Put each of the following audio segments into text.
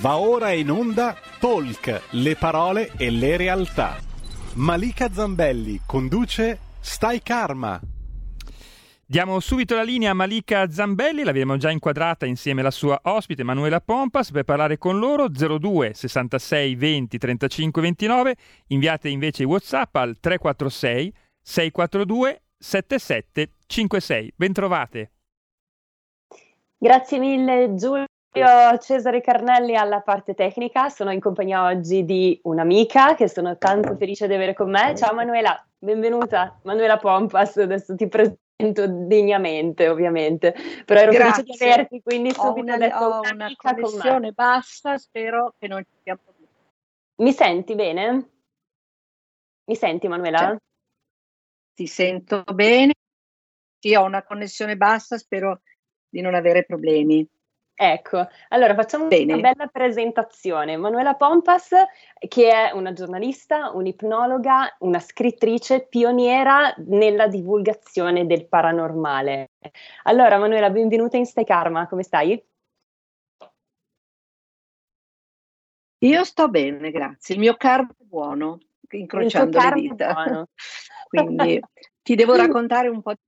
Va ora in onda Talk, le parole e le realtà. Malika Zambelli conduce Stai Karma. Diamo subito la linea a Malika Zambelli, l'abbiamo già inquadrata insieme alla sua ospite Manuela Pompas per parlare con loro 02 66 20 35 29, inviate invece i WhatsApp al 346 642 7756. Bentrovate. Grazie mille Giulio. Cesare Carnelli alla parte tecnica, sono in compagnia oggi di un'amica che sono tanto felice di avere con me. Ciao Manuela, benvenuta. Manuela Pompas, adesso ti presento degnamente ovviamente, però ero Grazie. felice di averti, quindi Ho subito una, ho detto ho una connessione bassa, spero che non ci sia problemi. Mi senti bene? Mi senti Manuela? Ti sento bene? Sì, ho una connessione bassa, spero di non avere problemi. Ecco, allora facciamo Bene. una bella presentazione. Manuela Pompas, che è una giornalista, un'ipnologa, una scrittrice pioniera nella divulgazione del paranormale. Allora, Manuela, benvenuta in Stai Karma, come stai? Io sto bene, grazie. Il mio karma è buono, incrociando le dita. Quindi ti devo raccontare un po' di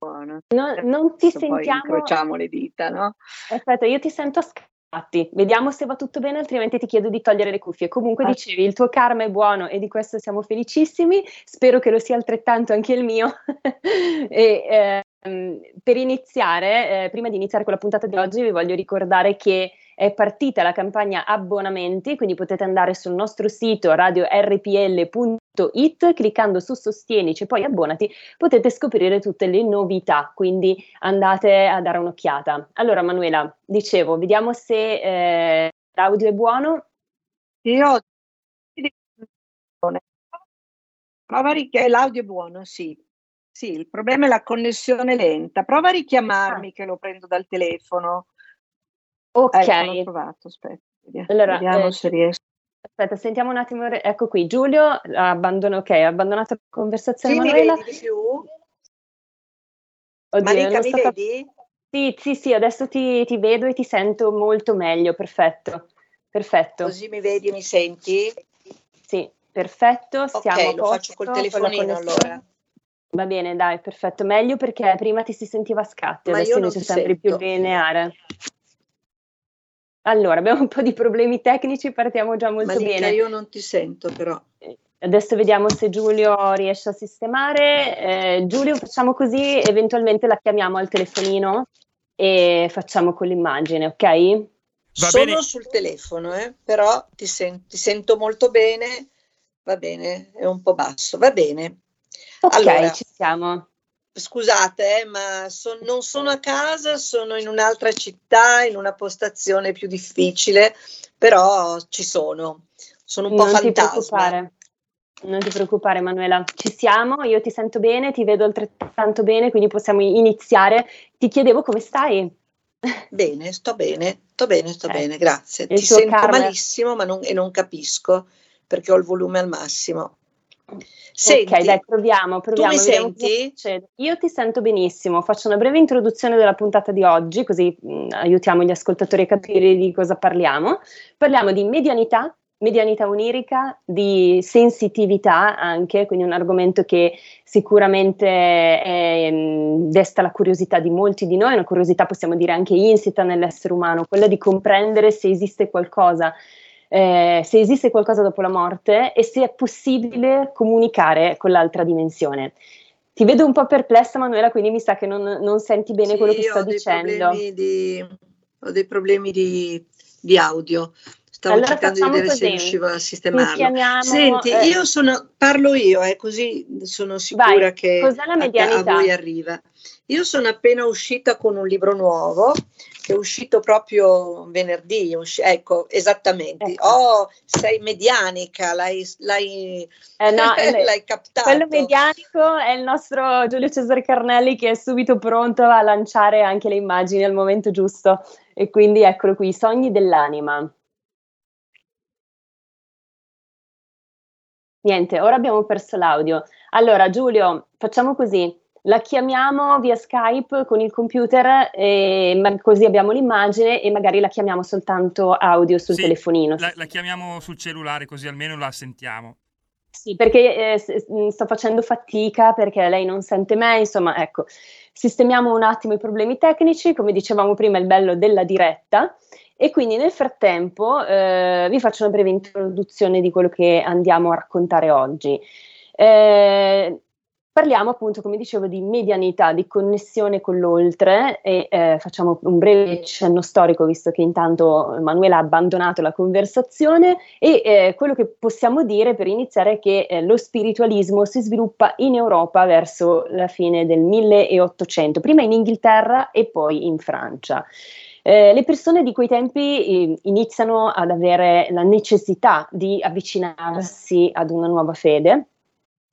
buono. Non, non ti Adesso Poi sentiamo. incrociamo le dita, no? Aspetta, io ti sento a scatti. Vediamo se va tutto bene, altrimenti ti chiedo di togliere le cuffie. Comunque Ah. dicevi, il tuo karma è buono e di questo siamo felicissimi. Spero che lo sia altrettanto anche il mio. e, ehm, per iniziare, eh, prima di iniziare con la puntata di oggi, vi voglio ricordare che è partita la campagna abbonamenti, quindi potete andare sul nostro sito radiorpl.it, cliccando su Sostienici e poi abbonati, potete scoprire tutte le novità, quindi andate a dare un'occhiata. Allora Manuela, dicevo, vediamo se eh, l'audio è buono. Io prova a richiamare l'audio è buono, sì. Sì, il problema è la connessione lenta. Prova a richiamarmi che lo prendo dal telefono. Ok, Ecco, l'ho trovato, aspetta. vediamo- Allora, Vediamo eh, se riesco. Aspetta, sentiamo un attimo, ecco qui, Giulio, abbandono, ok, ha abbandonato la conversazione Sì, mi Manuela. vedi di più? Oddio, non mi sto cap- vedi? Sì, sì, sì, adesso ti, ti vedo e ti sento molto meglio, perfetto, perfetto, Così mi vedi e mi senti? sì, perfetto, siamo Ok, lo faccio posto col con la telefonino allora. Va bene, dai, perfetto, meglio perché prima ti si sentiva a scatti, Ma adesso invece ti sembri più lineare. Allora, abbiamo un po' di problemi tecnici, partiamo già molto Malika, bene. io non ti sento però. Adesso vediamo se Giulio riesce a sistemare. Eh, Giulio, facciamo così, eventualmente la chiamiamo al telefonino e facciamo con l'immagine, ok? Va Sono bene. sul telefono, eh, però ti, sen- ti sento molto bene. Va bene, è un po' basso. Va bene. Ok, Allora. ci siamo. Scusate, eh, ma son- non sono a casa, sono in un'altra città, in una postazione più difficile, però ci sono. Sono un po' Non ti fantasma. preoccupare. Non ti preoccupare, Manuela. Ci siamo, io ti sento bene, ti vedo altrettanto bene, quindi possiamo iniziare. Ti chiedevo come stai? Bene, sto bene, sto bene, sto Ok. bene, grazie. Ti sento karma- malissimo ma non, e non capisco perché ho il volume al massimo. Senti, ok, dai, proviamo, proviamo. mi vediamo cosa senti? Io ti sento benissimo. Faccio una breve introduzione della puntata di oggi, così mh, aiutiamo gli ascoltatori a capire di cosa parliamo. Parliamo di medianità, medianità onirica, di sensitività anche, quindi un argomento che sicuramente è, mh, desta la curiosità di molti di noi, una curiosità possiamo dire anche insita nell'essere umano, quella di comprendere se esiste qualcosa eh, se esiste qualcosa dopo la morte e se è possibile comunicare con l'altra dimensione. Ti vedo un po' perplessa, Manuela, quindi mi sa che non, non senti bene Sì, quello che sto dicendo. di, ho dei problemi di, di audio. Stavo Allora cercando di vedere se così. riuscivo a sistemarlo. chiamiamo, Senti, eh, io sono, parlo io, eh, così sono sicura Vai, che a, a voi arriva. Io sono appena uscita con un libro nuovo che è uscito proprio venerdì, usci- ecco, esattamente. Ecco. Oh, sei medianica, l'hai, l'hai, Eh, no, l'hai captato. Quello medianico è il nostro Giulio Cesare Carnelli che è subito pronto a lanciare anche le immagini al momento giusto. E quindi eccolo qui, i sogni dell'anima. Niente, ora abbiamo perso l'audio. Allora, Giulio, facciamo così. la chiamiamo via Skype con il computer, e, così abbiamo l'immagine e magari la chiamiamo soltanto audio sul sì, telefonino. La, la, chiamiamo sul cellulare così almeno la sentiamo. Sì, perché eh, mm, sto facendo fatica perché lei non sente me, insomma, ecco, sistemiamo un attimo i problemi tecnici, come dicevamo prima, il bello della diretta. E quindi nel frattempo eh, vi faccio una breve introduzione di quello che andiamo a raccontare oggi. Eh, Parliamo appunto, come dicevo, di medianità, di connessione con l'oltre e eh, facciamo un breve cenno storico, visto che intanto Manuela ha abbandonato la conversazione e eh, quello che possiamo dire per iniziare è che eh, lo spiritualismo si sviluppa in Europa verso la fine del 1800, prima in Inghilterra e poi in Francia. Eh, le persone di quei tempi eh, iniziano ad avere la necessità di avvicinarsi ad una nuova fede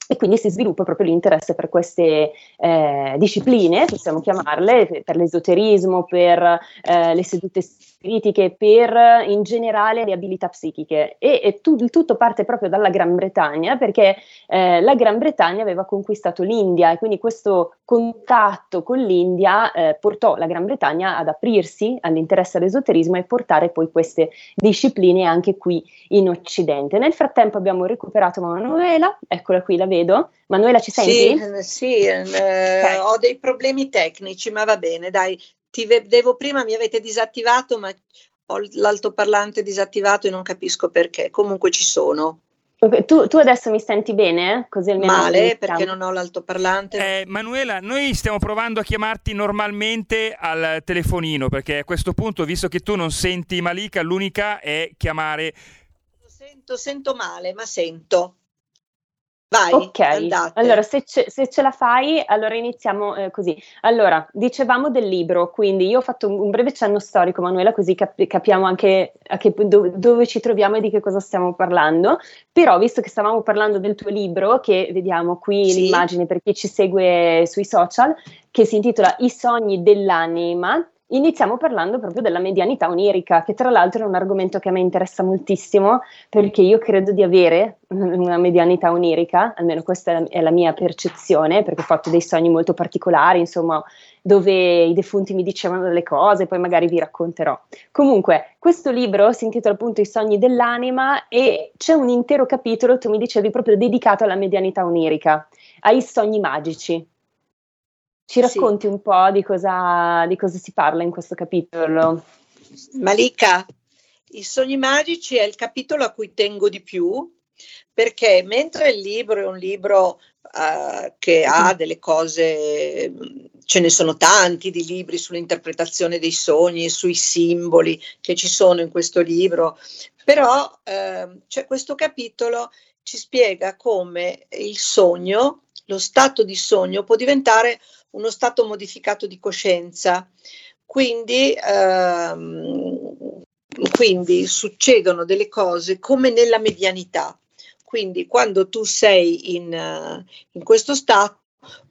e quindi si sviluppa proprio l'interesse per queste eh, discipline, possiamo chiamarle, per l'esoterismo, per eh, le sedute critiche per in generale le abilità psichiche e, e tu, il tutto parte proprio dalla Gran Bretagna perché eh, la Gran Bretagna aveva conquistato l'India e quindi questo contatto con l'India eh, portò la Gran Bretagna ad aprirsi all'interesse all'esoterismo e portare poi queste discipline anche qui in Occidente. Nel frattempo abbiamo recuperato Manuela, eccola qui, la vedo. Manuela ci senti? Sì, eh, sì eh, okay. ho dei problemi tecnici, ma va bene, dai, ti vedevo prima, mi avete disattivato, ma ho l'altoparlante disattivato e non capisco perché. Comunque ci sono. Okay, tu, tu, adesso mi senti bene? Così almeno Male perché non ho l'altoparlante. Eh, Manuela, noi stiamo provando a chiamarti normalmente al telefonino perché a questo punto, visto che tu non senti Malika, l'unica è chiamare. Sento, sento male, ma sento. Vai, ok, andate. allora se ce, se ce, la fai, allora iniziamo eh, così. Allora, dicevamo del libro, quindi io ho fatto un, un breve cenno storico, Manuela, così cap- capiamo anche che, dove, dove, ci troviamo e di che cosa stiamo parlando. Però, visto che stavamo parlando del tuo libro, che vediamo qui sì. l'immagine per chi ci segue sui social, che si intitola I sogni dell'anima, Iniziamo parlando proprio della medianità onirica, che tra l'altro è un argomento che a me interessa moltissimo perché io credo di avere una medianità onirica, almeno questa è la mia percezione, perché ho fatto dei sogni molto particolari, insomma, dove i defunti mi dicevano delle cose, poi magari vi racconterò. Comunque, questo libro si intitola appunto I sogni dell'anima e c'è un intero capitolo, tu mi dicevi, proprio dedicato alla medianità onirica, ai sogni magici. Ci racconti sì. un po' di cosa, di cosa si parla in questo capitolo? Malika, i sogni magici è il capitolo a cui tengo di più perché mentre il libro è un libro uh, che ha mm-hmm. delle cose, ce ne sono tanti di libri sull'interpretazione dei sogni, sui simboli che ci sono in questo libro, però uh, c'è questo capitolo ci spiega come il sogno, lo stato di sogno può diventare uno stato modificato di coscienza. Quindi, ehm, quindi succedono delle cose come nella medianità. Quindi quando tu sei in, in questo stato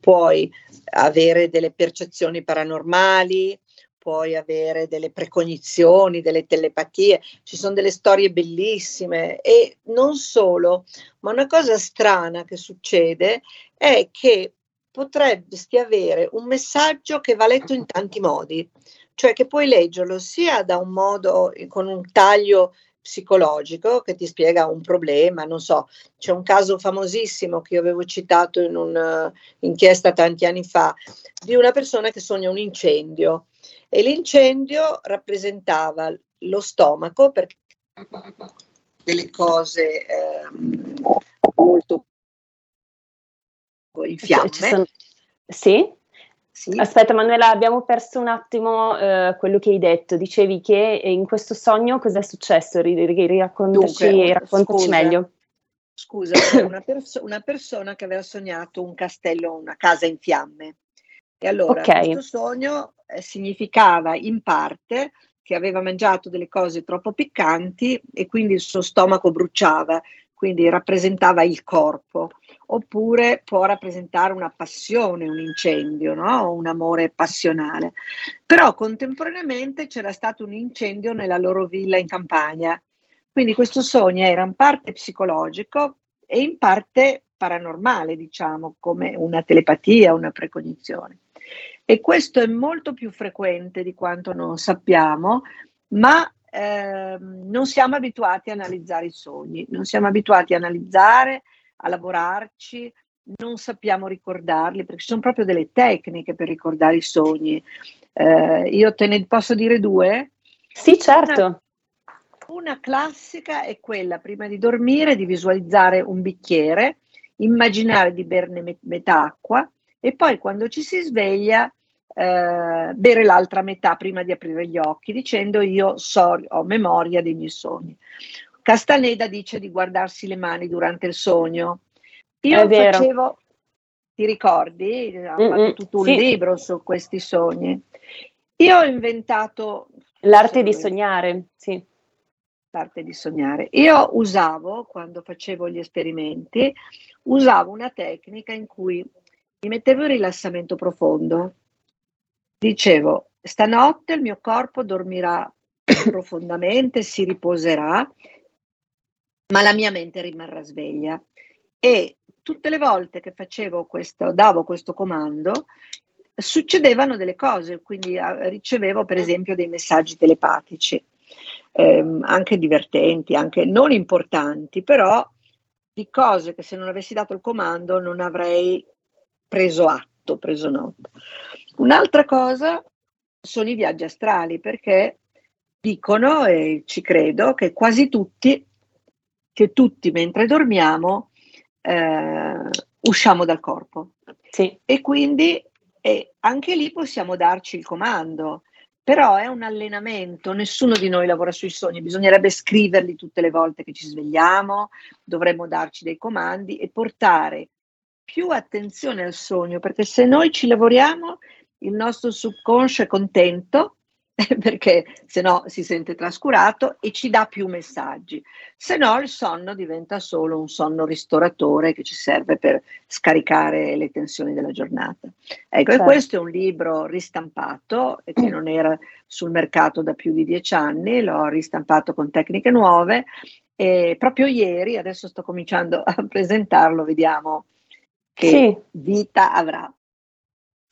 puoi avere delle percezioni paranormali, puoi avere delle precognizioni, delle telepatie, ci sono delle storie bellissime e non solo, ma una cosa strana che succede è che potresti avere un messaggio che va letto in tanti modi, cioè che puoi leggerlo sia da un modo con un taglio psicologico che ti spiega un problema, non so, c'è un caso famosissimo che io avevo citato in un'inchiesta tanti anni fa di una persona che sogna un incendio e l'incendio rappresentava lo stomaco perché delle cose eh, molto in fiamme. Sono... Sì? Sì. Aspetta Manuela, abbiamo perso un attimo uh, quello che hai detto. Dicevi che in questo sogno cosa è successo? Raccontaci, Dunque, raccontaci scusa, meglio. Scusa, una, perso- una, persona che aveva sognato un castello, una casa in fiamme. E allora okay. questo sogno eh, significava in parte che aveva mangiato delle cose troppo piccanti e quindi il suo stomaco bruciava, quindi rappresentava il corpo oppure può rappresentare una passione, un incendio, no? un amore passionale. Però contemporaneamente c'era stato un incendio nella loro villa in campagna, quindi questo sogno era in parte psicologico e in parte paranormale, diciamo, come una telepatia, una precognizione. E questo è molto più frequente di quanto non sappiamo, ma eh, non siamo abituati a analizzare i sogni, non siamo abituati a analizzare, a lavorarci, non sappiamo ricordarli, perché ci sono proprio delle tecniche per ricordare i sogni. Eh, io te ne posso dire due? Sì, certo. Una, una classica è quella, prima di dormire, di visualizzare un bicchiere, immaginare di berne met- metà acqua e poi quando ci si sveglia eh, bere l'altra metà prima di aprire gli occhi, dicendo io so, ho memoria dei miei sogni. Castaneda dice di guardarsi le mani durante il sogno. Io facevo, ti ricordi? Ho Mm-mm, fatto tutto un sì. libro su questi sogni. Io ho inventato l'arte di sognare, sì. L'arte di sognare. Io usavo, quando facevo gli esperimenti, usavo una tecnica in cui mi mettevo in rilassamento profondo. Dicevo, stanotte il mio corpo dormirà profondamente, si riposerà, ma la mia mente rimarrà sveglia. E tutte le volte che facevo questo, davo questo comando, succedevano delle cose, quindi ah, ricevevo per esempio dei messaggi telepatici, ehm, anche divertenti, anche non importanti, però di cose che se non avessi dato il comando non avrei preso atto, preso nota. Un'altra cosa sono i viaggi astrali, perché dicono, e ci credo, che quasi tutti, che tutti mentre dormiamo, eh, usciamo dal corpo. Sì. E quindi eh, anche lì possiamo darci il comando, però è un allenamento, nessuno di noi lavora sui sogni, bisognerebbe scriverli tutte le volte che ci svegliamo, dovremmo darci dei comandi e portare più attenzione al sogno, perché se noi ci lavoriamo il nostro subconscio è contento perché se no si sente trascurato e ci dà più messaggi. Se no il sonno diventa solo un sonno ristoratore che ci serve per scaricare le tensioni della giornata. Ecco, certo. e questo è un libro ristampato che non era sul mercato da più di dieci anni, l'ho ristampato con tecniche nuove e proprio ieri, adesso sto cominciando a presentarlo, vediamo che sì. vita avrà.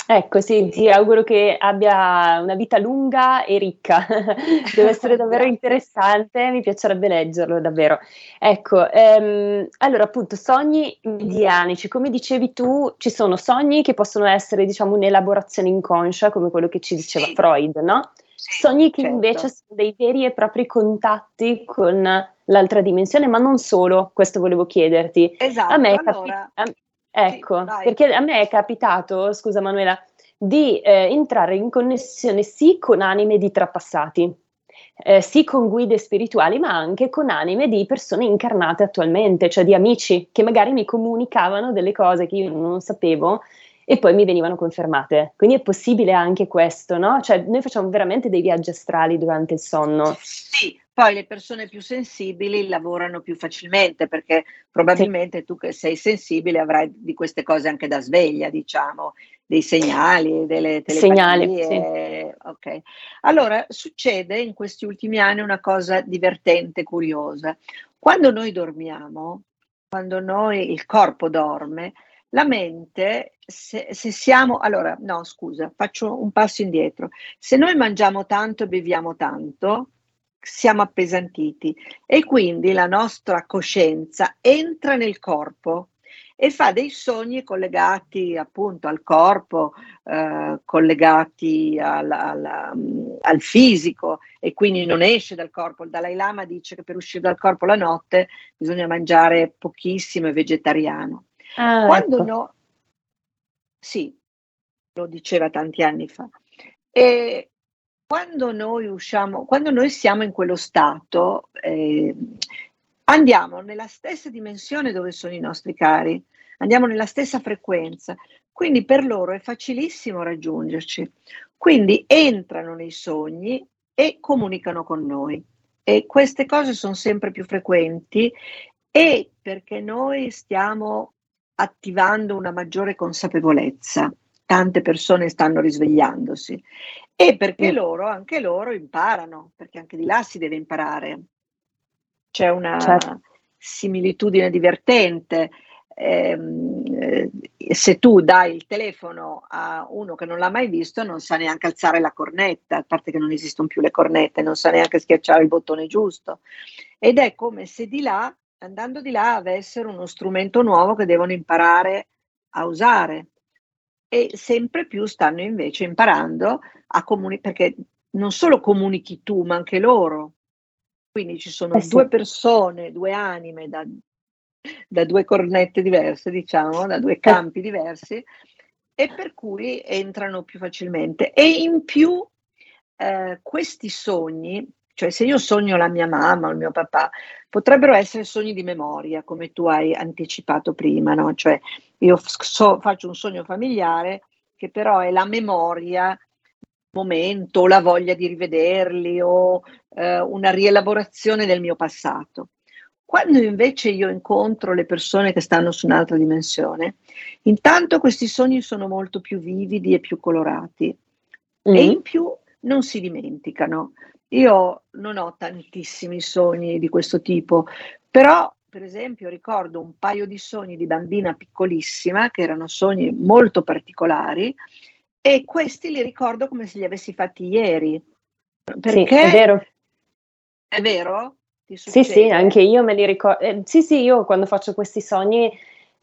Ecco, sì, ti auguro che abbia una vita lunga e ricca. Deve essere davvero interessante, mi piacerebbe leggerlo davvero. Ecco, ehm, allora appunto, sogni medianici, come dicevi tu, ci sono sogni che possono essere, diciamo, un'elaborazione inconscia, come quello che ci diceva sì. Freud, no? Sogni che certo. invece sono dei veri e propri contatti con l'altra dimensione, ma non solo, questo volevo chiederti. Esatto, a me allora... capi- Ecco, sì, perché a me è capitato, scusa Manuela, di eh, entrare in connessione sì con anime di trapassati, eh, sì con guide spirituali, ma anche con anime di persone incarnate attualmente, cioè di amici che magari mi comunicavano delle cose che io non sapevo e poi mi venivano confermate. Quindi è possibile anche questo, no? Cioè noi facciamo veramente dei viaggi astrali durante il sonno. Sì, poi le persone più sensibili lavorano più facilmente perché probabilmente sì. tu che sei sensibile avrai di queste cose anche da sveglia, diciamo, dei segnali, delle telepatie. Segnali, sì. Ok. Allora, succede in questi ultimi anni una cosa divertente, curiosa. Quando noi dormiamo, quando noi, il corpo dorme, la mente, se, se, siamo, allora, no, scusa, faccio un passo indietro. Se noi mangiamo tanto e beviamo tanto, siamo appesantiti e quindi la nostra coscienza entra nel corpo e fa dei sogni collegati appunto al corpo, eh, collegati al, al, al, fisico e quindi non esce dal corpo. Il Dalai Lama dice che per uscire dal corpo la notte bisogna mangiare pochissimo e vegetariano. Ah, Quando ecco. no, sì, lo diceva tanti anni fa. E quando noi usciamo, quando noi siamo in quello stato, eh, andiamo nella stessa dimensione dove sono i nostri cari, andiamo nella stessa frequenza, quindi per loro è facilissimo raggiungerci. Quindi entrano nei sogni e comunicano con noi. E queste cose sono sempre più frequenti e perché noi stiamo attivando una maggiore consapevolezza. Tante persone stanno risvegliandosi e perché loro, anche loro imparano, perché anche di là si deve imparare. C'è una certo. similitudine divertente. ehm, eh, se tu dai il telefono a uno che non l'ha mai visto non sa neanche alzare la cornetta, a parte che non esistono più le cornette, non sa neanche schiacciare il bottone giusto. Ed è come se di là, andando di là, avessero uno strumento nuovo che devono imparare a usare. E sempre più stanno invece imparando a comunicare, perché non solo comunichi tu, ma anche loro. Quindi ci sono eh sì. due persone, due anime da, da, due cornette diverse, diciamo, da due campi diversi, e per cui entrano più facilmente. E in più eh, questi sogni, cioè se io sogno la mia mamma o il mio papà, potrebbero essere sogni di memoria, come tu hai anticipato prima, no? Cioè io so, faccio un sogno familiare che però è la memoria momento o la voglia di rivederli o eh, una rielaborazione del mio passato. Quando invece io incontro le persone che stanno su un'altra dimensione, intanto questi sogni sono molto più vividi e più colorati mm. e in più non si dimenticano. Io non ho tantissimi sogni di questo tipo, però per esempio ricordo un paio di sogni di bambina piccolissima che erano sogni molto particolari e questi li ricordo come se li avessi fatti ieri. Perché sì, è vero. È vero? Sì, sì, anche io me li ricordo. Eh, sì, sì, io quando faccio questi sogni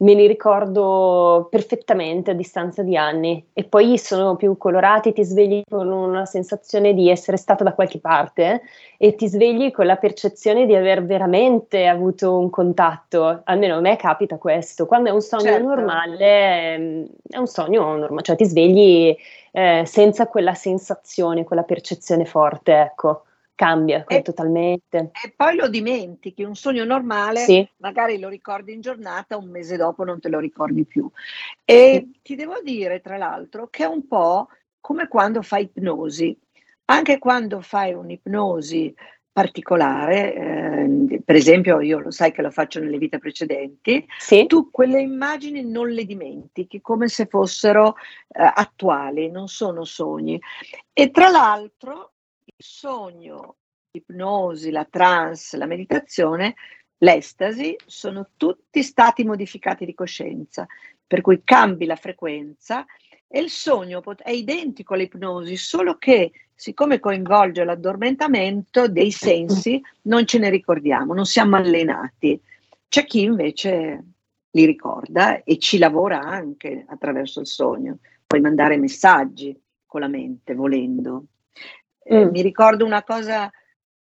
me li ricordo perfettamente a distanza di anni. E poi sono più colorati, ti svegli con una sensazione di essere stata da qualche parte e ti svegli con la percezione di aver veramente avuto un contatto, almeno a me capita questo, quando è un sogno certo. normale ehm, è un sogno normale, cioè ti svegli eh, senza quella sensazione, quella percezione forte, ecco cambia e, totalmente. E poi lo dimentichi, un sogno normale, sì. magari lo ricordi in giornata, un mese dopo non te lo ricordi più. E sì. ti devo dire, tra l'altro, che è un po' come quando fai ipnosi. Anche quando fai un'ipnosi particolare, eh, per esempio io lo sai che lo faccio nelle vite precedenti, sì. tu quelle immagini non le dimentichi come se fossero eh, attuali, non sono sogni. E tra l'altro sogno, l'ipnosi, la trance, la meditazione, l'estasi sono tutti stati modificati di coscienza, per cui cambi la frequenza e il sogno è identico all'ipnosi, solo che siccome coinvolge l'addormentamento dei sensi, non ce ne ricordiamo, non siamo allenati. C'è chi invece li ricorda e ci lavora anche attraverso il sogno. Puoi mandare messaggi con la mente, volendo. Eh, mm. Mi ricordo una cosa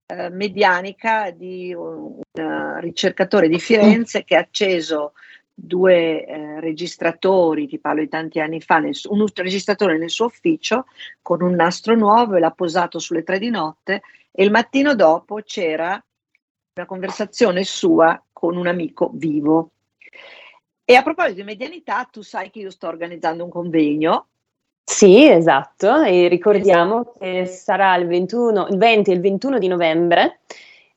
eh, medianica di un, un, ricercatore di Firenze mm. che ha acceso due eh, registratori, ti parlo di tanti anni fa, nel, un registratore nel suo ufficio con un nastro nuovo e l'ha posato sulle tre di notte e il mattino dopo c'era una conversazione sua con un amico vivo. E a proposito di medianità, tu sai che io sto organizzando un convegno sì, esatto, e ricordiamo esatto. che sarà il, 21, il 20 e il 21 di novembre.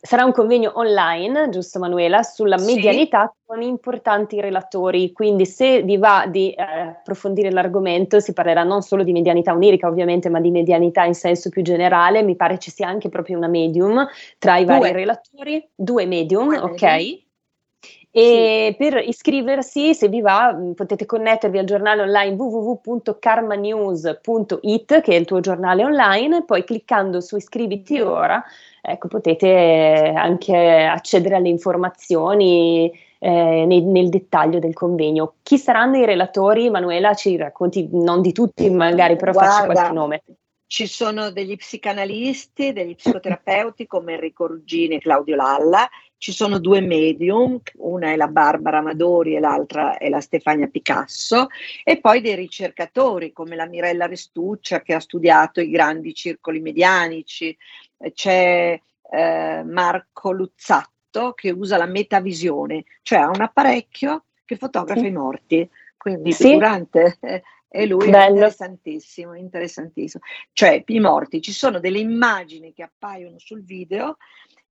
Sarà un convegno online, giusto Manuela, sulla medianità sì. con importanti relatori, quindi se vi va di eh, approfondire l'argomento si parlerà non solo di medianità onirica ovviamente, ma di medianità in senso più generale, mi pare ci sia anche proprio una medium tra i due. vari relatori, due medium, due ok? Medium. E sì. per iscriversi, se vi va, mm, potete connettervi al giornale online www.karmanews.it, che è il tuo giornale online, poi cliccando su iscriviti ora, ecco, potete anche accedere alle informazioni eh, nel, nel, dettaglio del convegno. Chi saranno i relatori? Manuela, ci racconti, non di tutti magari, però Guarda, facci qualche nome. Ci sono degli psicanalisti, degli psicoterapeuti come Enrico Ruggini e Claudio Lalla, ci sono due medium, una è la Barbara Amadori e l'altra è la Stefania Picasso, e poi dei ricercatori come la Mirella Restuccia che ha studiato i grandi circoli medianici, c'è eh, Marco Luzzatto che usa la metavisione, cioè ha un apparecchio che fotografa sì. i morti, quindi sì. figurante. Eh, e lui Bello. è interessantissimo, interessantissimo. Cioè, i morti, ci sono delle immagini che appaiono sul video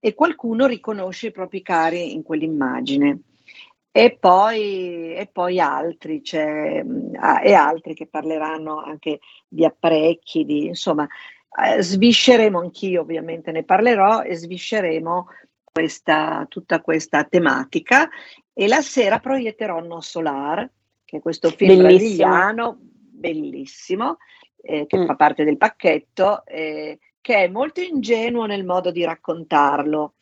e qualcuno riconosce i propri cari in quell'immagine. E poi, e poi altri, cioè, e altri che parleranno anche di apparecchi, di, insomma, eh, svisceremo, anch'io ovviamente ne parlerò, e svisceremo questa, tutta questa tematica e la sera proietterò No Solar, che è questo film bellissimo. brasiliano bellissimo, eh, che mm. fa parte del pacchetto, eh, che è molto ingenuo nel modo di raccontarlo,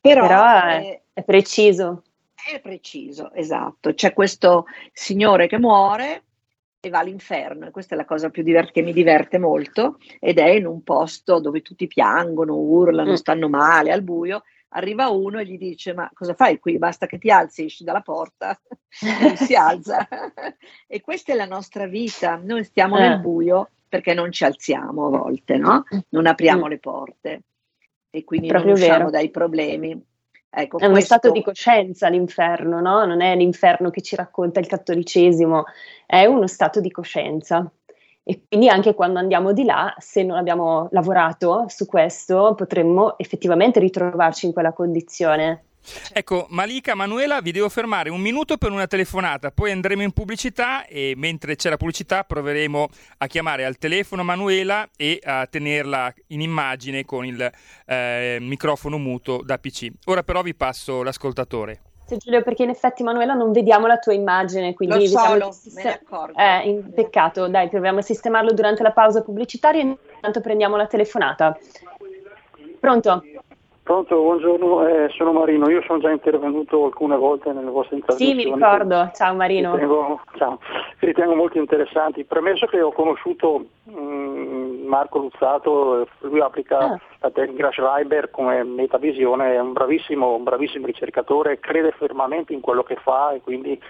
però, però è, è preciso. È preciso, esatto. C'è questo signore che muore e va all'inferno e questa è la cosa più divert- che mi diverte molto ed è in un posto dove tutti piangono, urlano, mm. stanno male al buio arriva uno e gli dice ma cosa fai qui? Basta che ti alzi, esci dalla porta, e si alza. e questa è la nostra vita, noi stiamo eh. nel buio perché non ci alziamo a volte, no? Non apriamo mm. le porte e quindi Proprio non usciamo vero. dai problemi. Ecco, è uno questo... stato di coscienza l'inferno, no? Non è l'inferno che ci racconta il cattolicesimo, è uno stato di coscienza. E quindi anche quando andiamo di là, se non abbiamo lavorato su questo, potremmo effettivamente ritrovarci in quella condizione. Ecco, Malika, Manuela, vi devo fermare un minuto per una telefonata, poi andremo in pubblicità e mentre c'è la pubblicità proveremo a chiamare al telefono Manuela e a tenerla in immagine con il eh, microfono muto da PC. Ora però vi passo l'ascoltatore. Giulio, perché in effetti Manuela non vediamo la tua immagine, quindi Lo so, sistem- me ne accorgo. Eh, in peccato, dai, proviamo a sistemarlo durante la pausa pubblicitaria e intanto prendiamo la telefonata. Pronto? Pronto, buongiorno, eh, sono Marino, io sono già intervenuto alcune volte nelle vostre interviste. Sì, mi ricordo, ciao Marino. Ritengo, ciao. ritengo molto interessanti, premesso che ho conosciuto mh, mm, Marco Luzzato, lui applica ah. la tecnica Schreiber come metavisione, è un bravissimo, un bravissimo ricercatore, crede fermamente in quello che fa e quindi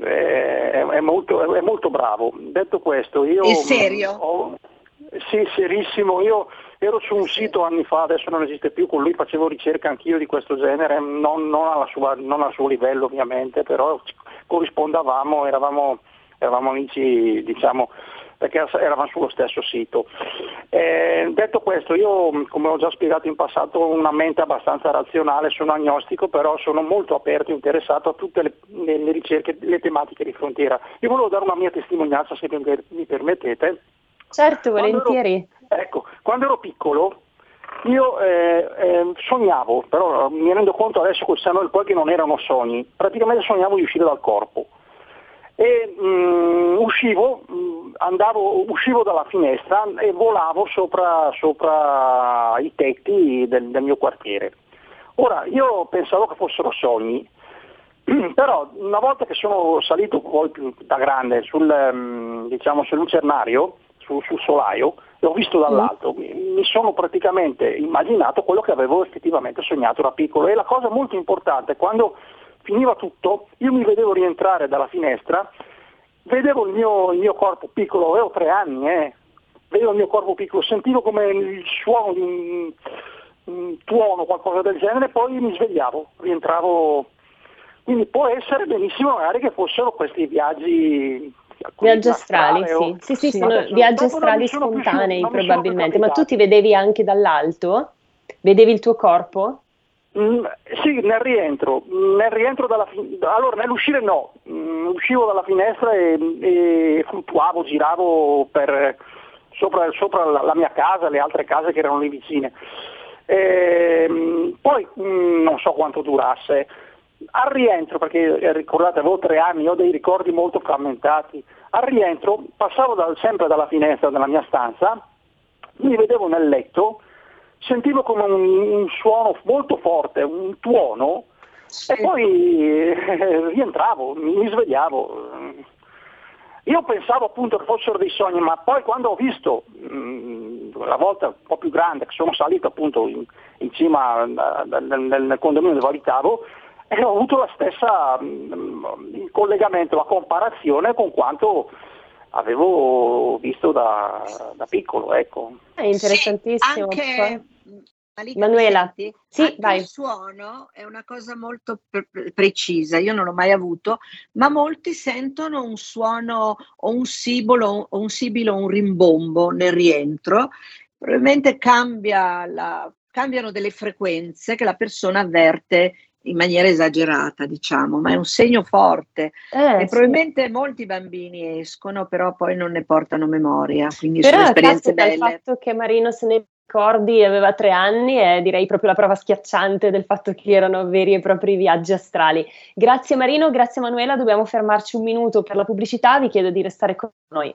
eh, è, è, molto, è, molto, bravo. Detto questo, io... È serio? Ho, sì, serissimo, io Ero su un sito anni fa, adesso non esiste più, con lui facevo ricerca anch'io di questo genere, non, non, sua, non al suo livello ovviamente, però corrispondavamo, eravamo, eravamo amici diciamo perché eravamo sullo stesso sito. Eh, detto questo, io come ho già spiegato in passato ho una mente abbastanza razionale, sono agnostico, però sono molto aperto e interessato a tutte le, le, le ricerche, le tematiche di frontiera. Io volevo dare una mia testimonianza, se mi permettete. Certo, volentieri. Ero, ecco, quando ero piccolo io eh, eh, sognavo, però mi rendo conto adesso senno del poi che non erano sogni, praticamente sognavo di uscire dal corpo. E mh, mm, uscivo, mh, mm, andavo, uscivo dalla finestra e volavo sopra, sopra i tetti del, del mio quartiere. Ora, io pensavo che fossero sogni, però una volta che sono salito poi da grande sul, mm, diciamo, sul lucernario, su, sul solaio, l'ho visto dall'alto, mi, mi, sono praticamente immaginato quello che avevo effettivamente sognato da piccolo e la cosa molto importante, quando finiva tutto, io mi vedevo rientrare dalla finestra, vedevo il mio, il mio corpo piccolo, avevo tre anni, eh, vedevo il mio corpo piccolo, sentivo come il suono di un, un tuono, qualcosa del genere, poi mi svegliavo, rientravo. Quindi può essere benissimo magari che fossero questi viaggi Viaggi astrali, sì. Sì, sì, sì, sono viaggi astrali spontanei probabilmente, ma tu ti vedevi anche dall'alto? Vedevi il tuo corpo? Mm, sì, nel rientro, nel rientro dalla fin- allora nell'uscire no, mm, uscivo dalla finestra e, e fluttuavo, giravo per, sopra, sopra la, la, mia casa, le altre case che erano lì vicine. E, ehm, poi mm, non so quanto durasse, al rientro, perché eh, ricordate avevo tre anni, ho dei ricordi molto frammentati, al rientro passavo da, sempre dalla finestra della mia stanza, mi vedevo nel letto, sentivo come un, un suono molto forte, un tuono, sì. e poi eh, rientravo, mi, mi svegliavo. Io pensavo appunto che fossero dei sogni, ma poi quando ho visto mh, mm, la volta un po' più grande, che sono salito appunto in, in cima nel, nel, nel condominio dove abitavo, e ho avuto la stessa mm, il collegamento, la comparazione con quanto avevo visto da, da piccolo. Ecco. È interessantissimo. Sì, anche... Manuela, sì, il suono è una cosa molto pre- precisa, io non l'ho mai avuto, ma molti sentono un suono o un sibilo o un, sibilo, un rimbombo nel rientro, probabilmente cambia la, cambiano delle frequenze che la persona avverte in maniera esagerata, diciamo, ma è un segno forte. Eh, e probabilmente molti bambini escono, però poi non ne portano memoria, quindi però sono esperienze belle. il fatto che Marino se ne ricordi, aveva tre anni e direi proprio la prova schiacciante del fatto che erano veri e propri viaggi astrali. Grazie Marino, grazie Manuela, dobbiamo fermarci un minuto per la pubblicità, vi chiedo di restare con noi.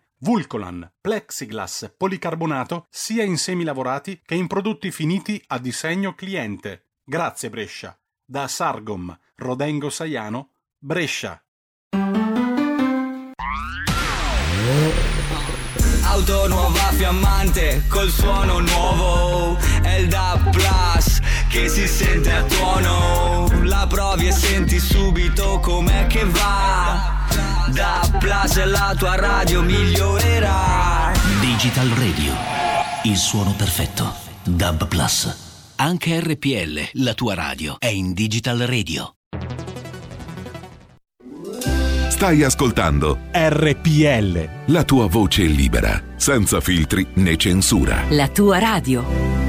Vulcolan, plexiglass, policarbonato sia in semi lavorati che in prodotti finiti a disegno cliente. Grazie Brescia. Da Sargom, Rodengo Saiano, Brescia. Auto nuova fiammante col suono nuovo È il DAB Plus che si sente a tuono La provi e senti subito com'è che va da Plus la tua radio migliorerà. Digital Radio, il suono perfetto. Dub Plus. Anche RPL, la tua radio, è in Digital Radio. Stai ascoltando RPL. La tua voce libera, senza filtri né censura. La tua radio.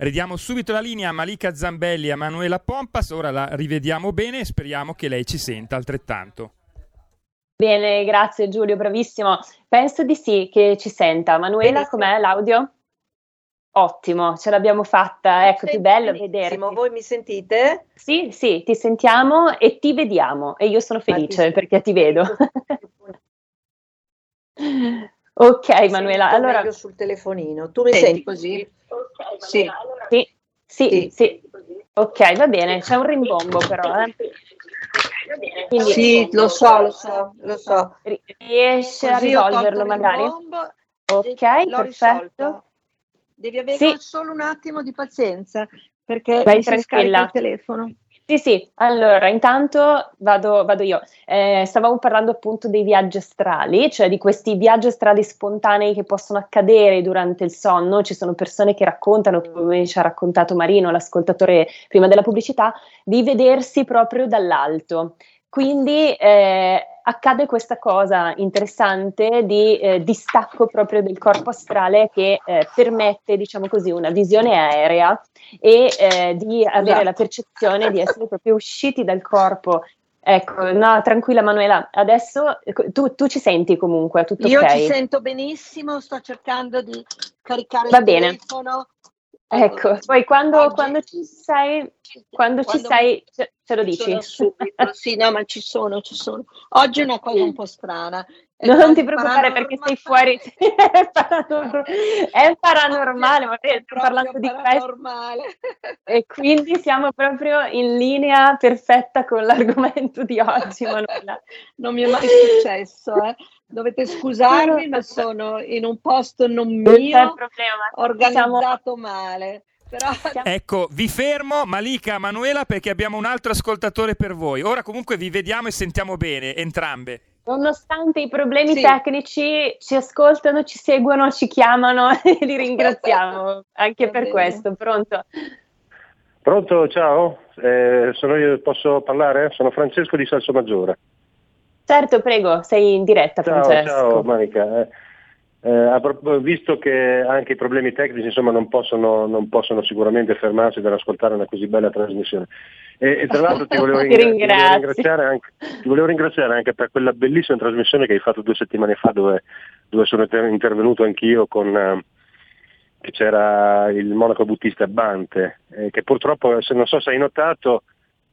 Ridiamo subito la linea a Malika Zambelli e a Manuela Pompas, ora la rivediamo bene e speriamo che lei ci senta altrettanto. Bene, grazie Giulio, bravissimo. Penso di sì che ci senta. Manuela, Benissimo. com'è l'audio? Ottimo, ce l'abbiamo fatta. Ecco, che bello vederti. Voi mi sentite? Sì, sì, ti sentiamo e ti vediamo e io sono felice ti- perché ti vedo. ok, Manuela, Sento allora meglio sul telefonino. Tu mi Senti. senti così? Sì. sì, sì, Sì. sì. Ok, va bene, c'è un rimbombo però. Eh. Quindi, Sì, lo so, lo so, lo so. ri- riesce a risolverlo magari? rimbombo Ok, perfetto. risolto. Devi avere Sì. solo un attimo di pazienza perché Vai mi si scarica il telefono. Sì, sì, allora intanto vado, vado io. Eh, stavamo parlando appunto dei viaggi astrali, cioè di questi viaggi astrali spontanei che possono accadere durante il sonno. Ci sono persone che raccontano, come ci ha raccontato Marino, l'ascoltatore prima della pubblicità, di vedersi proprio dall'alto. Quindi eh, accade questa cosa interessante di eh, distacco proprio del corpo astrale che eh, permette, diciamo così, una visione aerea e eh, di avere Esatto. la percezione di essere proprio usciti dal corpo. Ecco, no, tranquilla Manuela, adesso ecco, tu, tu ci senti comunque, tutto Io ok? ci sento benissimo, sto cercando di caricare Va il bene. telefono. Ecco, poi quando, Oggi- quando ci sei, quando ci Quando- sei, ce, ce lo dici. Sì, no, ma ci sono, ci sono. Oggi è una cosa un po' strana. È Non ti preoccupare perché sei fuori, paranormale. è, paranor- è paranormale, ma sto parlando di questo paranormale. e quindi siamo proprio in linea perfetta con l'argomento di oggi, Manuela. Non mi è mai successo, eh. Dovete scusarmi, ma sono in un posto non mio, problema. organizzato male. Però Ecco, vi fermo, Malika, Manuela, perché abbiamo un altro ascoltatore per voi. Ora comunque vi vediamo e sentiamo bene, entrambe. Nonostante i problemi Sì. tecnici, ci ascoltano, ci seguono, ci chiamano e li ringraziamo anche Va per bene. questo. Pronto? Pronto, ciao, Eh, sono io, posso parlare? Sono Francesco di Salsomaggiore. Certo, prego, sei in diretta, Ciao, Francesco. ciao Monica. Eh, Eh, visto che anche i problemi tecnici insomma, non, possono, non possono sicuramente fermarsi dall'ascoltare una così bella trasmissione. E, e tra l'altro ti volevo, ringra- ti volevo ringraziare anche, ti volevo ringraziare anche per quella bellissima trasmissione che hai fatto due settimane fa dove, dove sono inter- intervenuto anch'io con eh, che c'era il monaco buddista Bante, eh, che purtroppo, se non so se hai notato,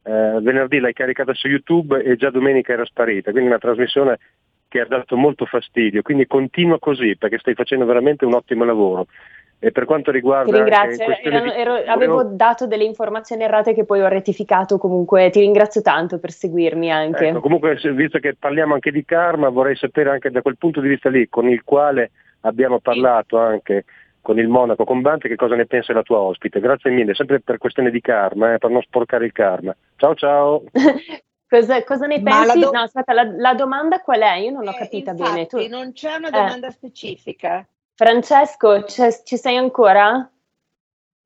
eh, venerdì l'hai caricata su YouTube e già domenica era sparita, quindi una trasmissione che ha dato molto fastidio, quindi continua così perché stai facendo veramente un ottimo lavoro. E per quanto Ti riguarda anche ringrazio, di- ero- volevo- avevo dato delle informazioni errate che poi ho rettificato comunque, ti ringrazio tanto per seguirmi anche. Ecco, comunque, visto che parliamo anche di karma, vorrei sapere anche da quel punto di vista lì, con il quale abbiamo parlato anche con il monaco Combante, che cosa ne pensa la tua ospite. Grazie mille, sempre per questione di karma, eh, per non sporcare il karma. Ciao ciao! Cosa, cosa ne Ma la pensi? do- No, aspetta, la, la domanda qual è? Io non l'ho capita bene. Tu, non c'è una Eh. domanda specifica. Francesco, ci sei ancora?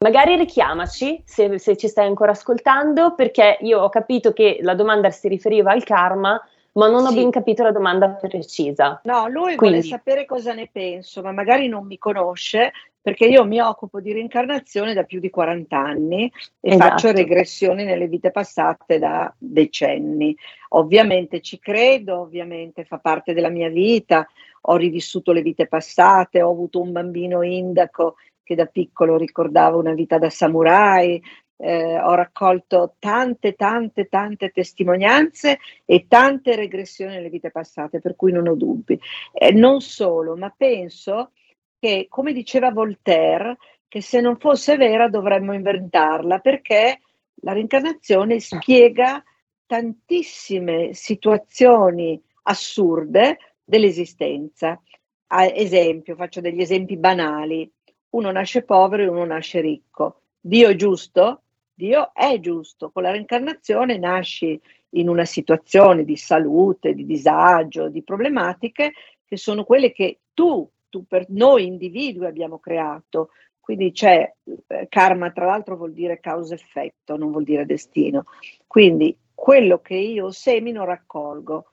Magari richiamaci se, se ci stai ancora ascoltando, perché io ho capito che la domanda si riferiva al karma, ma non ho Sì. ben capito la domanda precisa. No, lui vuole Quindi- sapere cosa ne penso, ma magari non mi conosce perché io mi occupo di reincarnazione da più di 40 anni e Esatto. faccio regressioni nelle vite passate da decenni. Ovviamente ci credo, ovviamente fa parte della mia vita, ho rivissuto le vite passate, ho avuto un bambino indaco che da piccolo ricordava una vita da samurai, eh, ho raccolto tante, tante, tante testimonianze e tante regressioni nelle vite passate, per cui non ho dubbi. Eh, non solo, ma penso che, come diceva Voltaire, che se non fosse vera dovremmo inventarla, perché la reincarnazione spiega tantissime situazioni assurde dell'esistenza. A esempio, faccio degli esempi banali. Uno nasce povero e uno nasce ricco. Dio è giusto? Dio è giusto. Con la reincarnazione nasci in una situazione di salute, di disagio, di problematiche che sono quelle che tu, tu per noi individui abbiamo creato. Quindi c'è eh, karma, tra l'altro vuol dire causa-effetto, non vuol dire destino. Quindi quello che io semino raccolgo,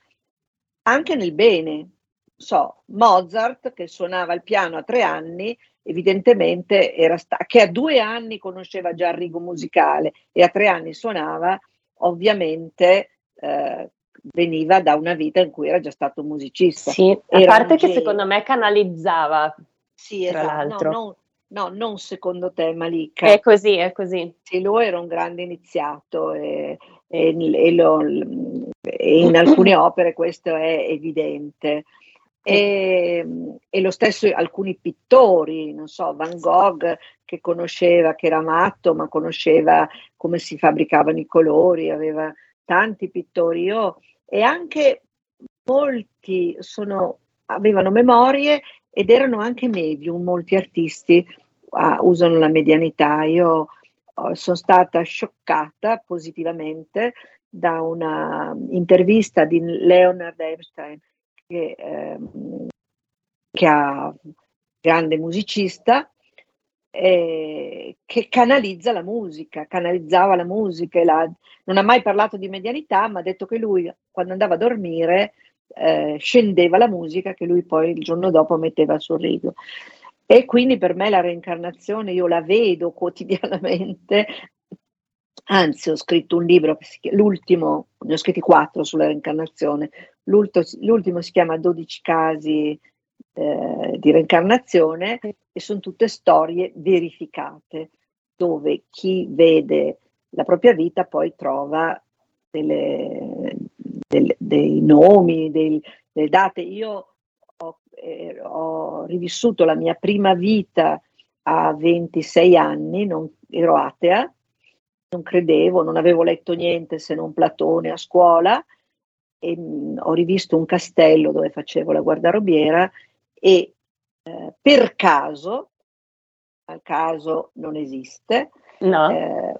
anche nel bene. So, Mozart che suonava il piano a tre anni, evidentemente era sta- che a due anni conosceva già il rigo musicale e a tre anni suonava, ovviamente eh, veniva da una vita in cui era già stato musicista. Sì, a Era parte un che genio. secondo me canalizzava, Sì, tra esatto. l'altro. No, no, no, non secondo te, Malika. È così, è così. Sì, lui era un grande iniziato e, e- e lo- e in alcune opere questo è evidente. E, e lo stesso alcuni pittori, non so, Van Gogh che conosceva, che era matto, ma conosceva come si fabbricavano i colori, aveva tanti pittori. Io, e anche molti sono, avevano memorie ed erano anche medium, molti artisti ah, usano la medianità. Io oh, sono stata scioccata positivamente da una intervista di Leonard Epstein, che, ehm, che ha grande musicista, eh, che canalizza la musica, canalizzava la musica. la- non ha mai parlato di medianità, ma ha detto che lui quando andava a dormire eh, scendeva la musica che lui poi il giorno dopo metteva sul rigo. E quindi per me la reincarnazione io la vedo quotidianamente. Anzi, ho scritto un libro, l'ultimo, ne ho scritti quattro sulla reincarnazione. L'ultimo si chiama 12 casi eh, di reincarnazione e sono tutte storie verificate, dove chi vede la propria vita poi trova delle- delle- dei nomi, dei- delle date. Io ho, eh, ho rivissuto la mia prima vita a 26 anni, non, ero atea, non credevo, non avevo letto niente se non Platone a scuola e mh, ho rivisto un castello dove facevo la guardarobiera e eh, per caso, al caso non esiste, No. eh,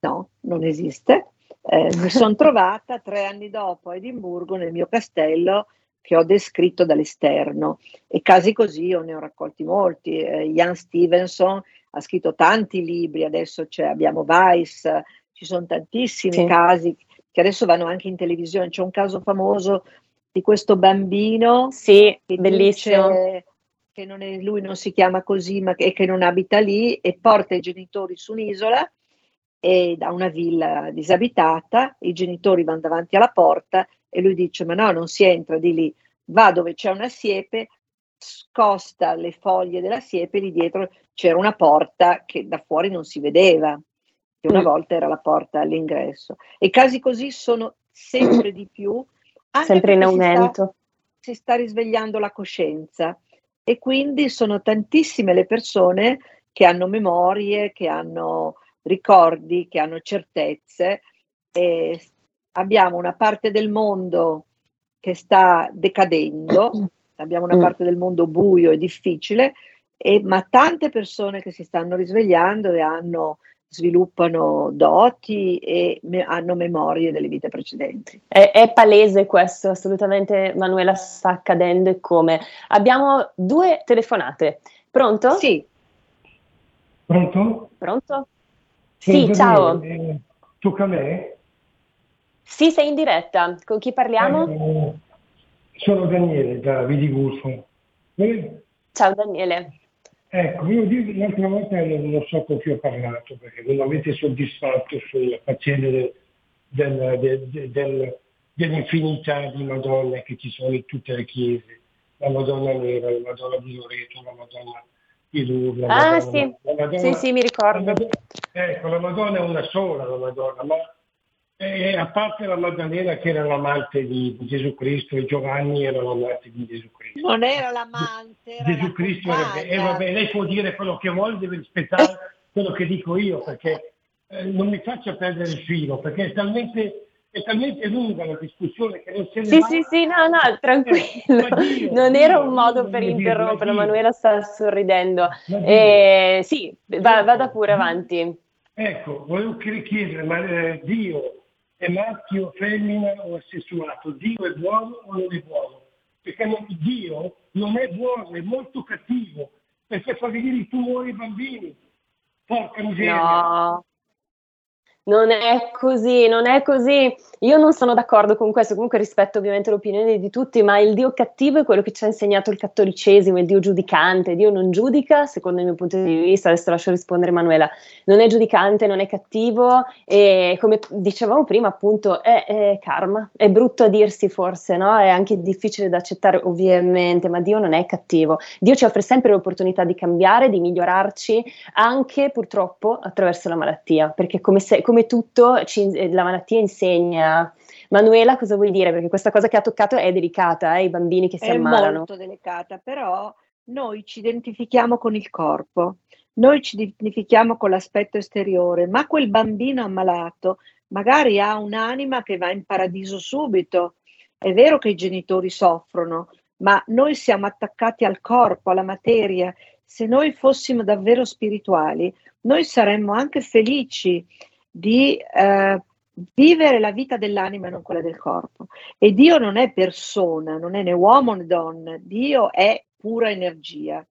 no, non esiste, eh, mi sono trovata tre anni dopo a Edimburgo nel mio castello che ho descritto dall'esterno e casi così io ne ho raccolti molti. Eh, Ian Stevenson ha scritto tanti libri, adesso c'è, abbiamo Vice, ci sono tantissimi Sì. casi che adesso vanno anche in televisione. C'è un caso famoso di questo bambino Sì, che bellissimo. dice che non è, lui non si chiama così, ma che, che non abita lì e porta i genitori su un'isola e da una villa disabitata, i genitori vanno davanti alla porta e lui dice ma no, non si entra di lì, va dove c'è una siepe, scosta le foglie della siepe, lì dietro c'era una porta che da fuori non si vedeva, che una mm. volta era la porta all'ingresso. E casi così sono sempre di più, sempre in aumento. Si sta, si sta risvegliando la coscienza e quindi sono tantissime le persone che hanno memorie, che hanno ricordi, che hanno certezze. E abbiamo una parte del mondo che sta decadendo, abbiamo una mm. parte del mondo buio e difficile, e, ma tante persone che si stanno risvegliando e hanno sviluppano doti e me- hanno memorie delle vite precedenti. È, è, palese questo, assolutamente Manuela sta accadendo e come. Abbiamo due telefonate. Pronto? Sì. Pronto? Pronto? Sì, Daniele, ciao. Eh, tocca a me? Sì, sei in diretta. Con chi parliamo? Eh, sono Daniele da Vidigulfo. Eh? Ciao Daniele. Ecco, io l'altra volta non, so con chi ho parlato perché non avete soddisfatto sulla faccenda del, del, del, dell'infinità di Madonne che ci sono in tutte le chiese. La Madonna Nera, la Madonna di Loreto, la Madonna di Lourdes. Ah Madonna, sì. Madonna, sì, sì, mi ricordo. La ecco, la Madonna è una sola, la Madonna, ma eh, a parte la Maddalena che era l'amante di, Gesù Cristo e Giovanni era l'amante di Gesù Cristo. Non era l'amante. Era Gesù Cristo era, e eh, vabbè, lei può dire quello che vuole, deve rispettare quello che dico io, perché eh, non mi faccia perdere il filo, perché è talmente, è talmente lunga la discussione che non se ne Sì, va. sì, sì, no, no, tranquillo. Eh, Dio, non Dio, era un modo Dio, per interrompere, Manuela sta sorridendo. Eh, sì, va, vada pure avanti. Ecco, volevo chiedere, ma eh, Dio è maschio, femmina o assessuato. Dio è buono o non è buono? Perché non, Dio non è buono, è molto cattivo, perché fa venire i tumori ai bambini. Porca miseria. No. Non è così, non è così. Io non sono d'accordo con questo, comunque rispetto ovviamente l'opinione di tutti, ma il Dio cattivo è quello che ci ha insegnato il cattolicesimo, il Dio giudicante. Dio non giudica, secondo il mio punto di vista, adesso lascio rispondere Emanuela, non è giudicante, non è cattivo e come dicevamo prima appunto è, è karma, è brutto a dirsi forse, no? È anche difficile da accettare ovviamente, ma Dio non è cattivo. Dio ci offre sempre l'opportunità di cambiare, di migliorarci, anche purtroppo attraverso la malattia, perché come, se, come tutto ci, la malattia insegna Manuela, cosa vuoi dire? Perché questa cosa che ha toccato è delicata, eh, i bambini che si è ammalano. È molto delicata, però noi ci identifichiamo con il corpo, noi ci identifichiamo con l'aspetto esteriore, ma quel bambino ammalato magari ha un'anima che va in paradiso subito. È vero che i genitori soffrono, ma noi siamo attaccati al corpo, alla materia. Se noi fossimo davvero spirituali, noi saremmo anche felici di eh, vivere la vita dell'anima e non quella del corpo. E Dio non è persona, non è né uomo né donna, Dio è pura energia.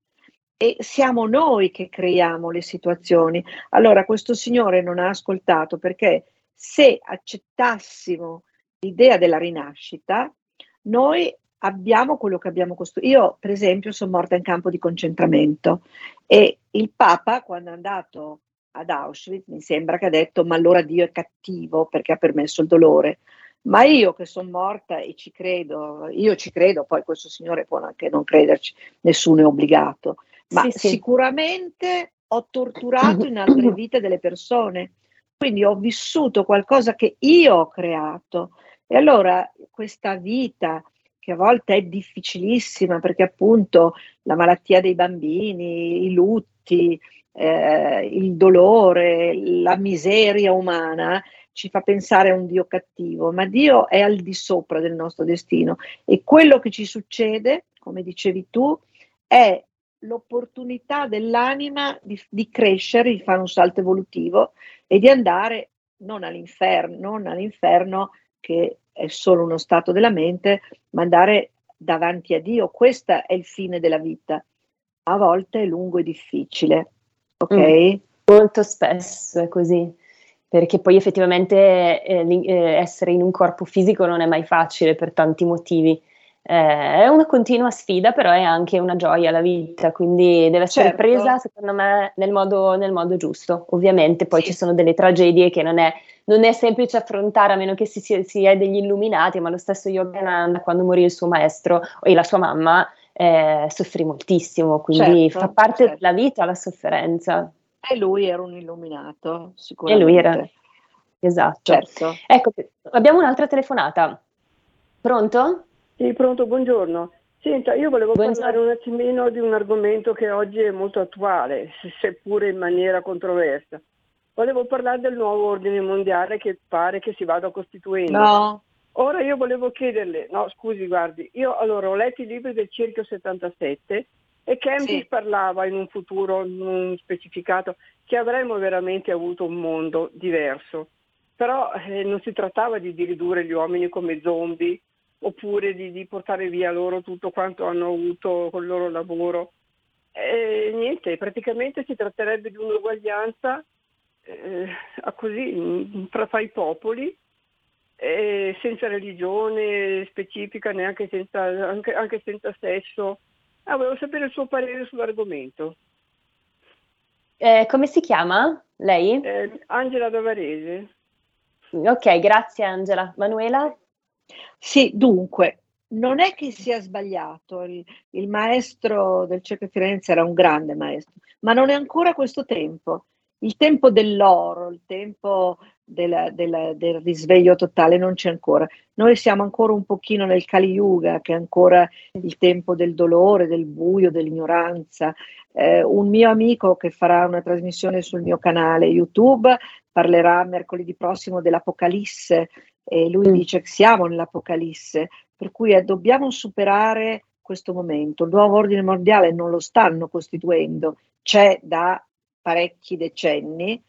E siamo noi che creiamo le situazioni. Allora, questo Signore non ha ascoltato perché se accettassimo l'idea della rinascita, noi abbiamo quello che abbiamo costruito. Io, per esempio, sono morta in campo di concentramento e il Papa, quando è andato ad Auschwitz, mi sembra che ha detto ma allora Dio è cattivo perché ha permesso il dolore. Ma io che sono morta e ci credo, io ci credo, poi questo signore può anche non crederci, nessuno è obbligato, ma sì, sì. sicuramente ho torturato in altre vite delle persone, quindi ho vissuto qualcosa che io ho creato. E allora questa vita che a volte è difficilissima perché appunto la malattia dei bambini, i lutti, eh, il dolore, la miseria umana ci fa pensare a un Dio cattivo, ma Dio è al di sopra del nostro destino e quello che ci succede, come dicevi tu, è l'opportunità dell'anima di, di crescere, di fare un salto evolutivo e di andare non all'inferno, non all'inferno che è solo uno stato della mente, ma andare davanti a Dio. Questo è il fine della vita. A volte è lungo e difficile, ok? Mm, molto spesso è così, perché poi effettivamente eh, eh, essere in un corpo fisico non è mai facile per tanti motivi. eh, è una continua sfida, però è anche una gioia la vita, quindi deve essere Certo. presa, secondo me, nel modo, nel modo giusto. Ovviamente poi Sì. ci sono delle tragedie che non è, non è semplice affrontare, a meno che si, sia- si è degli illuminati, ma lo stesso Yogananda, quando morì il suo maestro e la sua mamma, eh, soffrì moltissimo, quindi Certo, fa parte certo. della vita la sofferenza. E lui era un illuminato, E sicuramente. lui era... Esatto. Certo. Ecco, abbiamo un'altra telefonata. Pronto? Sì, pronto, buongiorno. Senta, io volevo Buongiorno. parlare un attimino di un argomento che oggi è molto attuale, se- seppure in maniera controversa. Volevo parlare del nuovo ordine mondiale che pare che si vada costituendo. No, Ora io volevo chiederle, no scusi, guardi, io allora ho letto i libri del Cerchio 77 e Campbell Sì. parlava in un futuro non specificato che avremmo veramente avuto un mondo diverso, però eh, non si trattava di, di ridurre gli uomini come zombie oppure di, di portare via loro tutto quanto hanno avuto col loro lavoro. E niente, praticamente si tratterebbe di un'uguaglianza eh, così fra, fra i popoli eh, senza religione specifica, neanche senza, anche, anche senza sesso. Ah, volevo sapere il suo parere sull'argomento. Eh, come si chiama lei? Eh, Angela Davarese. Ok, grazie Angela. Manuela? Sì, dunque, non è che sia sbagliato, il, il maestro del Cerchio Firenze era un grande maestro, ma non è ancora questo tempo. Il tempo dell'oro, il tempo della- della- del risveglio totale non c'è ancora. Noi siamo ancora un pochino nel Kali Yuga, che è ancora il tempo del dolore, del buio, dell'ignoranza. Eh, un mio amico che farà una trasmissione sul mio canale YouTube parlerà mercoledì prossimo dell'Apocalisse e lui dice che siamo nell'Apocalisse, per cui eh, dobbiamo superare questo momento. Il nuovo ordine mondiale non lo stanno costituendo, c'è da parecchi decenni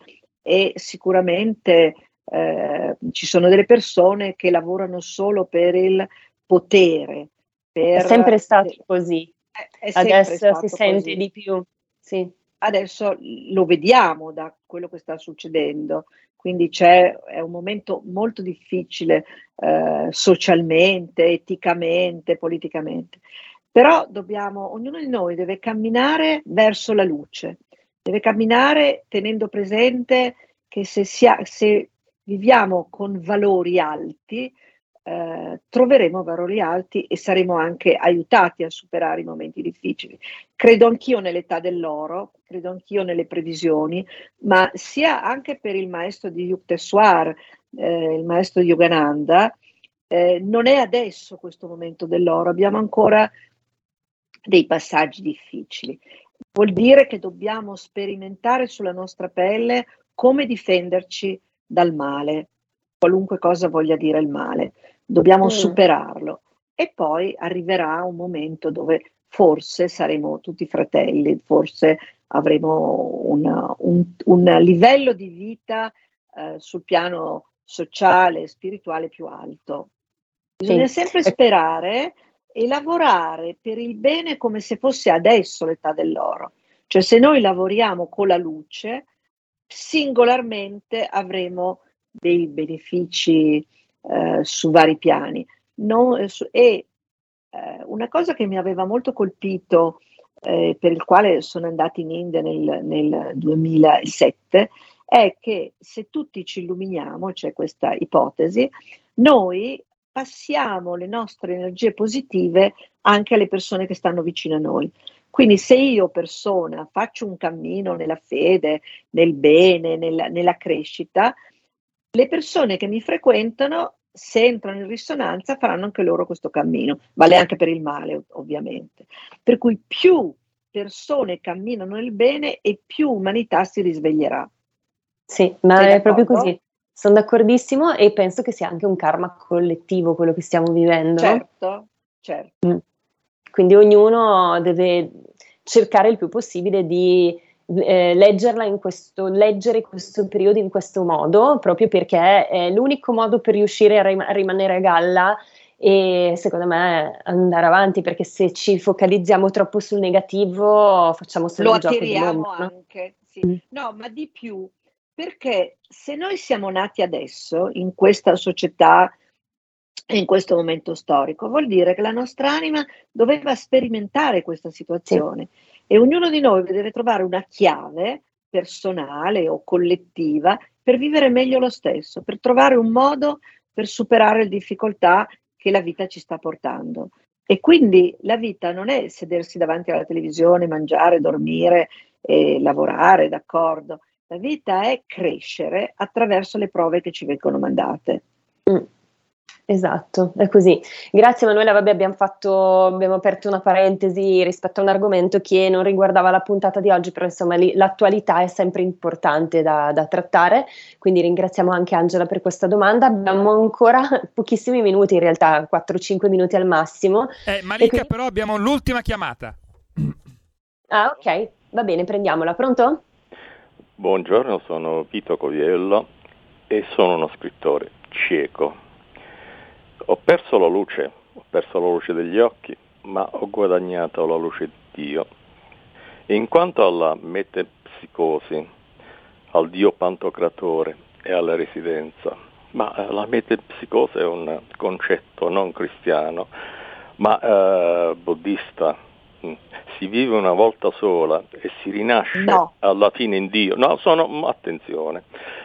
e sicuramente eh, ci sono delle persone che lavorano solo per il potere. È Per, sempre stato così. è sempre Adesso si sente così. di più. Sì. Adesso lo vediamo da quello che sta succedendo, quindi c'è, è un momento molto difficile eh, socialmente, eticamente, politicamente. Però dobbiamo, ognuno di noi deve camminare verso la luce, deve camminare tenendo presente che se, sia- se viviamo con valori alti, eh, troveremo valori alti e saremo anche aiutati a superare i momenti difficili. Credo anch'io nell'età dell'oro, credo anch'io nelle previsioni, ma sia anche per il maestro di Yukteswar, eh, il maestro Yogananda, eh, non è adesso questo momento dell'oro, abbiamo ancora dei passaggi difficili. Vuol dire che dobbiamo sperimentare sulla nostra pelle come difenderci dal male, qualunque cosa voglia dire il male. Dobbiamo Mm. superarlo e poi arriverà un momento dove forse saremo tutti fratelli, forse avremo una- un, un livello di vita eh, sul piano sociale e spirituale più alto. Bisogna Sì. sempre sperare e lavorare per il bene come se fosse adesso l'età dell'oro. Cioè se noi lavoriamo con la luce, singolarmente avremo dei benefici eh, su vari piani. Non- eh, su- e eh, una cosa che mi aveva molto colpito, eh, per il quale sono andata in India nel, nel 2007, è che se tutti ci illuminiamo, c'è questa ipotesi, noi passiamo le nostre energie positive anche alle persone che stanno vicino a noi. Quindi se io persona faccio un cammino nella fede, nel bene, nella, nella crescita, le persone che mi frequentano, se entrano in risonanza, faranno anche loro questo cammino. Vale anche per il male, ov- ovviamente. Per cui più persone camminano nel bene e più umanità si risveglierà. Sì, ma è proprio così. Sono d'accordissimo e penso che sia anche un karma collettivo quello che stiamo vivendo. Certo, certo. Mm. Quindi ognuno deve cercare il più possibile di eh, leggerla in questo, leggere questo periodo in questo modo, proprio perché è l'unico modo per riuscire a, rim- a rimanere a galla e secondo me andare avanti, perché se ci focalizziamo troppo sul negativo facciamo solo Lo il gioco di attiriamo mondo, no? anche, sì. Mm. No, ma di più, perché se noi siamo nati adesso in questa società in questo momento storico. Vuol dire che la nostra anima doveva sperimentare questa situazione e ognuno di noi deve trovare una chiave personale o collettiva per vivere meglio lo stesso, per trovare un modo per superare le difficoltà che la vita ci sta portando. E quindi la vita non è sedersi davanti alla televisione, mangiare, dormire e lavorare, d'accordo. La vita è crescere attraverso le prove che ci vengono mandate. Mm. Esatto, è così. Grazie Emanuela, vabbè, abbiamo, fatto, abbiamo aperto una parentesi rispetto a un argomento che non riguardava la puntata di oggi, però insomma li, l'attualità è sempre importante da, da, trattare, quindi ringraziamo anche Angela per questa domanda. Abbiamo ancora pochissimi minuti, in realtà 4-5 minuti al massimo. Eh, Malika, quindi... però abbiamo l'ultima chiamata. Ah, ok, va bene, prendiamola. Pronto? Buongiorno, sono Vito Coviello e sono uno scrittore cieco ho perso la luce, ho perso la luce degli occhi, ma ho guadagnato la luce di Dio. In quanto alla metempsicosi, al Dio pantocratore e alla residenza, ma eh, la metempsicosi è un concetto non cristiano, ma eh, buddista. Si vive una volta sola e si rinasce no. alla fine in Dio. No, sono, attenzione,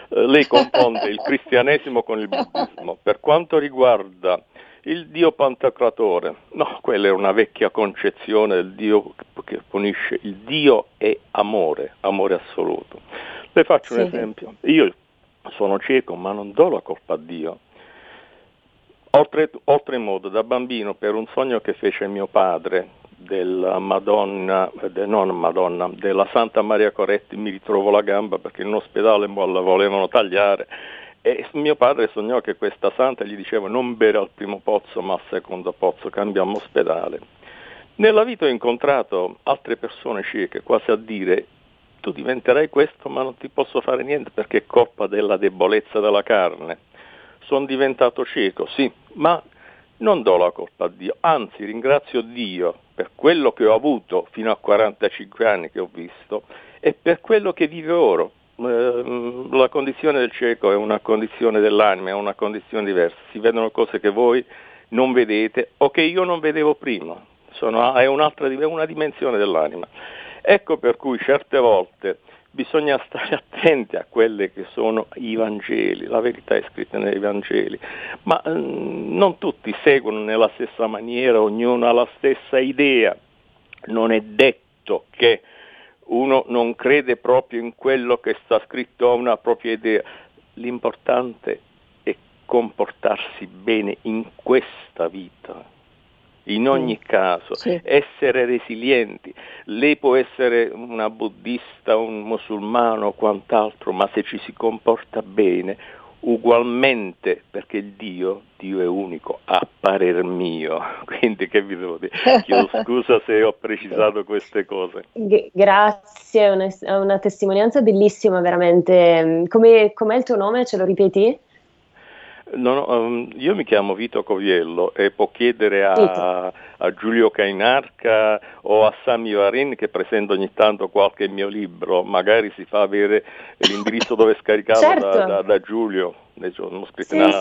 eh, lei confonde il cristianesimo con il buddismo. Per quanto riguarda il Dio Pantocratore, no, quella è una vecchia concezione del Dio che punisce. Il Dio è amore, amore assoluto. Le faccio sì. un esempio. Io sono cieco, ma non do la colpa a Dio. Oltre, oltremodo, da bambino, per un sogno che fece mio padre, della Madonna, de, non Madonna, della Santa Maria Coretti mi ritrovo la gamba perché in ospedale la volevano tagliare e mio padre sognò che questa santa gli diceva non bere al primo pozzo ma al secondo pozzo, cambiamo ospedale. Nella vita ho incontrato altre persone cieche, quasi a dire tu diventerai questo ma non ti posso fare niente perché è colpa della debolezza della carne. Sono diventato cieco, sì, ma non do la colpa a Dio, anzi ringrazio Dio per quello che ho avuto fino a 45 anni che ho visto e per quello che vive ora. Eh, la condizione del cieco è una condizione dell'anima, è una condizione diversa, si vedono cose che voi non vedete o che io non vedevo prima, Sono, è un'altra, una dimensione dell'anima. Ecco per cui certe volte bisogna stare attenti a quelle che sono i Vangeli, la verità è scritta nei Vangeli, ma mm, non tutti seguono nella stessa maniera, ognuno ha la stessa idea. Non è detto che uno non crede proprio in quello che sta scritto, ha una propria idea. L'importante è comportarsi bene in questa vita in ogni sì. caso, sì. essere resilienti. Lei può essere una buddista, un musulmano o quant'altro, ma se ci si comporta bene, ugualmente, perché il Dio, Dio è unico, a parer mio. Quindi che vi devo dire? Chiedo scusa se ho precisato queste cose. Grazie, è una, una, testimonianza bellissima veramente. Come, com'è il tuo nome? Ce lo ripeti? No, no, um, io mi chiamo Vito Coviello e può chiedere a, a, Giulio Cainarca o a Sami Varin che presento ogni tanto qualche mio libro, magari si fa avere l'indirizzo dove scaricarlo certo. da, da, da, Giulio.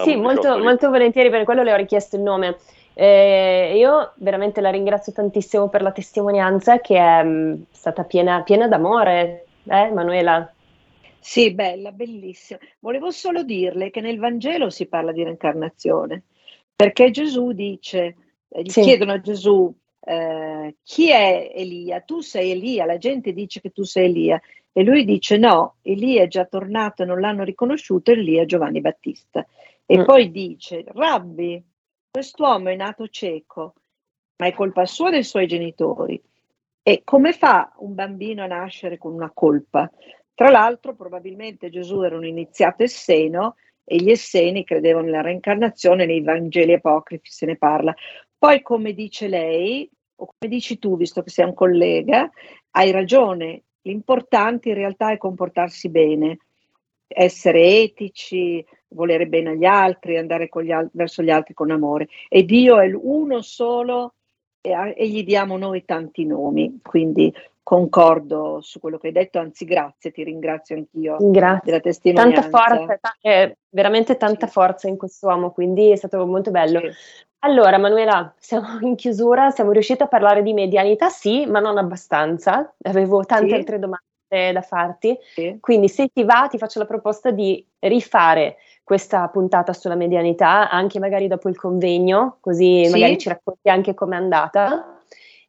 Sì, sì molto, molto, volentieri, per quello le ho richiesto il nome. Eh, io veramente la ringrazio tantissimo per la testimonianza che è mh, stata piena, piena d'amore, eh, Manuela? Sì, bella, bellissima. Volevo solo dirle che nel Vangelo si parla di reincarnazione, perché Gesù dice, eh, gli sì. chiedono a Gesù eh, chi è Elia? Tu sei Elia, la gente dice che tu sei Elia e lui dice no, Elia è già tornato e non l'hanno riconosciuto, Elia è Giovanni Battista. E mm. poi dice, Rabbi, quest'uomo è nato cieco, ma è colpa sua dei suoi genitori. E come fa un bambino a nascere con una colpa? Tra l'altro, probabilmente Gesù era un iniziato esseno e gli esseni credevano nella reincarnazione, nei Vangeli apocrifi se ne parla. Poi, come dice lei, o come dici tu, visto che sei un collega, hai ragione, l'importante in realtà è comportarsi bene, essere etici, volere bene agli altri, andare gli al- verso gli altri con amore. E Dio è uno solo e, a- e gli diamo noi tanti nomi, quindi concordo su quello che hai detto, anzi grazie, ti ringrazio anch'io Grazie. della testimonianza. Tanta forza, ta- eh, veramente tanta forza in quest'uomo, quindi è stato molto bello. Allora, Manuela, siamo in chiusura, siamo riusciti a parlare di medianità, sì, ma non abbastanza. Avevo tante Sì. altre domande da farti, quindi se ti va ti faccio la proposta di rifare questa puntata sulla medianità, anche magari dopo il convegno, così Sì. magari ci racconti anche com'è andata.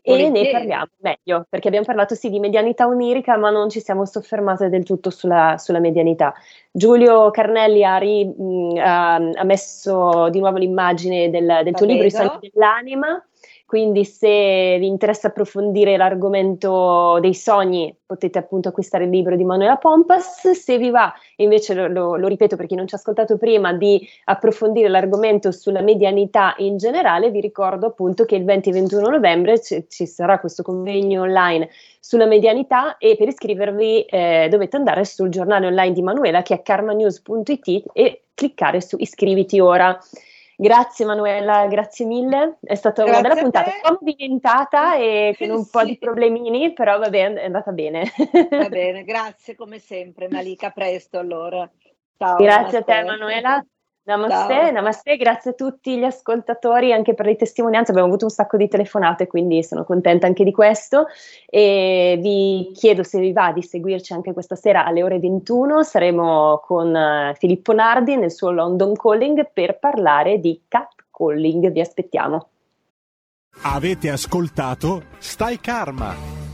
E ne parliamo meglio, perché abbiamo parlato sì di medianità onirica, ma non ci siamo soffermate del tutto sulla, sulla medianità. Giulio Carnelli ha, ri- mh, ha- ha messo di nuovo l'immagine del, del tuo libro I sogni dell'anima, quindi se vi interessa approfondire l'argomento dei sogni potete appunto acquistare il libro di Manuela Pompas, se vi va invece lo, lo- lo ripeto per chi non ci ha ascoltato prima di approfondire l'argomento sulla medianità in generale, vi ricordo appunto che il 20 e 21 novembre ci, ci sarà questo convegno online sulla medianità e per iscrivervi eh, dovete andare sul giornale online di Manuela che è karmanews.it e cliccare su iscriviti ora. Grazie Manuela, grazie mille, è stata una Grazie bella a puntata, un po' movimentata e con un po' Sì. di problemini, però va bene, è andata bene. Va bene, grazie come sempre Malika, presto allora. Ciao. Grazie a te. Manuela. Namaste, namaste, grazie a tutti gli ascoltatori anche per le testimonianze, abbiamo avuto un sacco di telefonate quindi sono contenta anche di questo. E vi chiedo se vi va di seguirci anche questa sera alle ore 21, saremo con eh, Filippo Nardi nel suo London Calling per parlare di catcalling, vi aspettiamo. Avete ascoltato Stai Karma.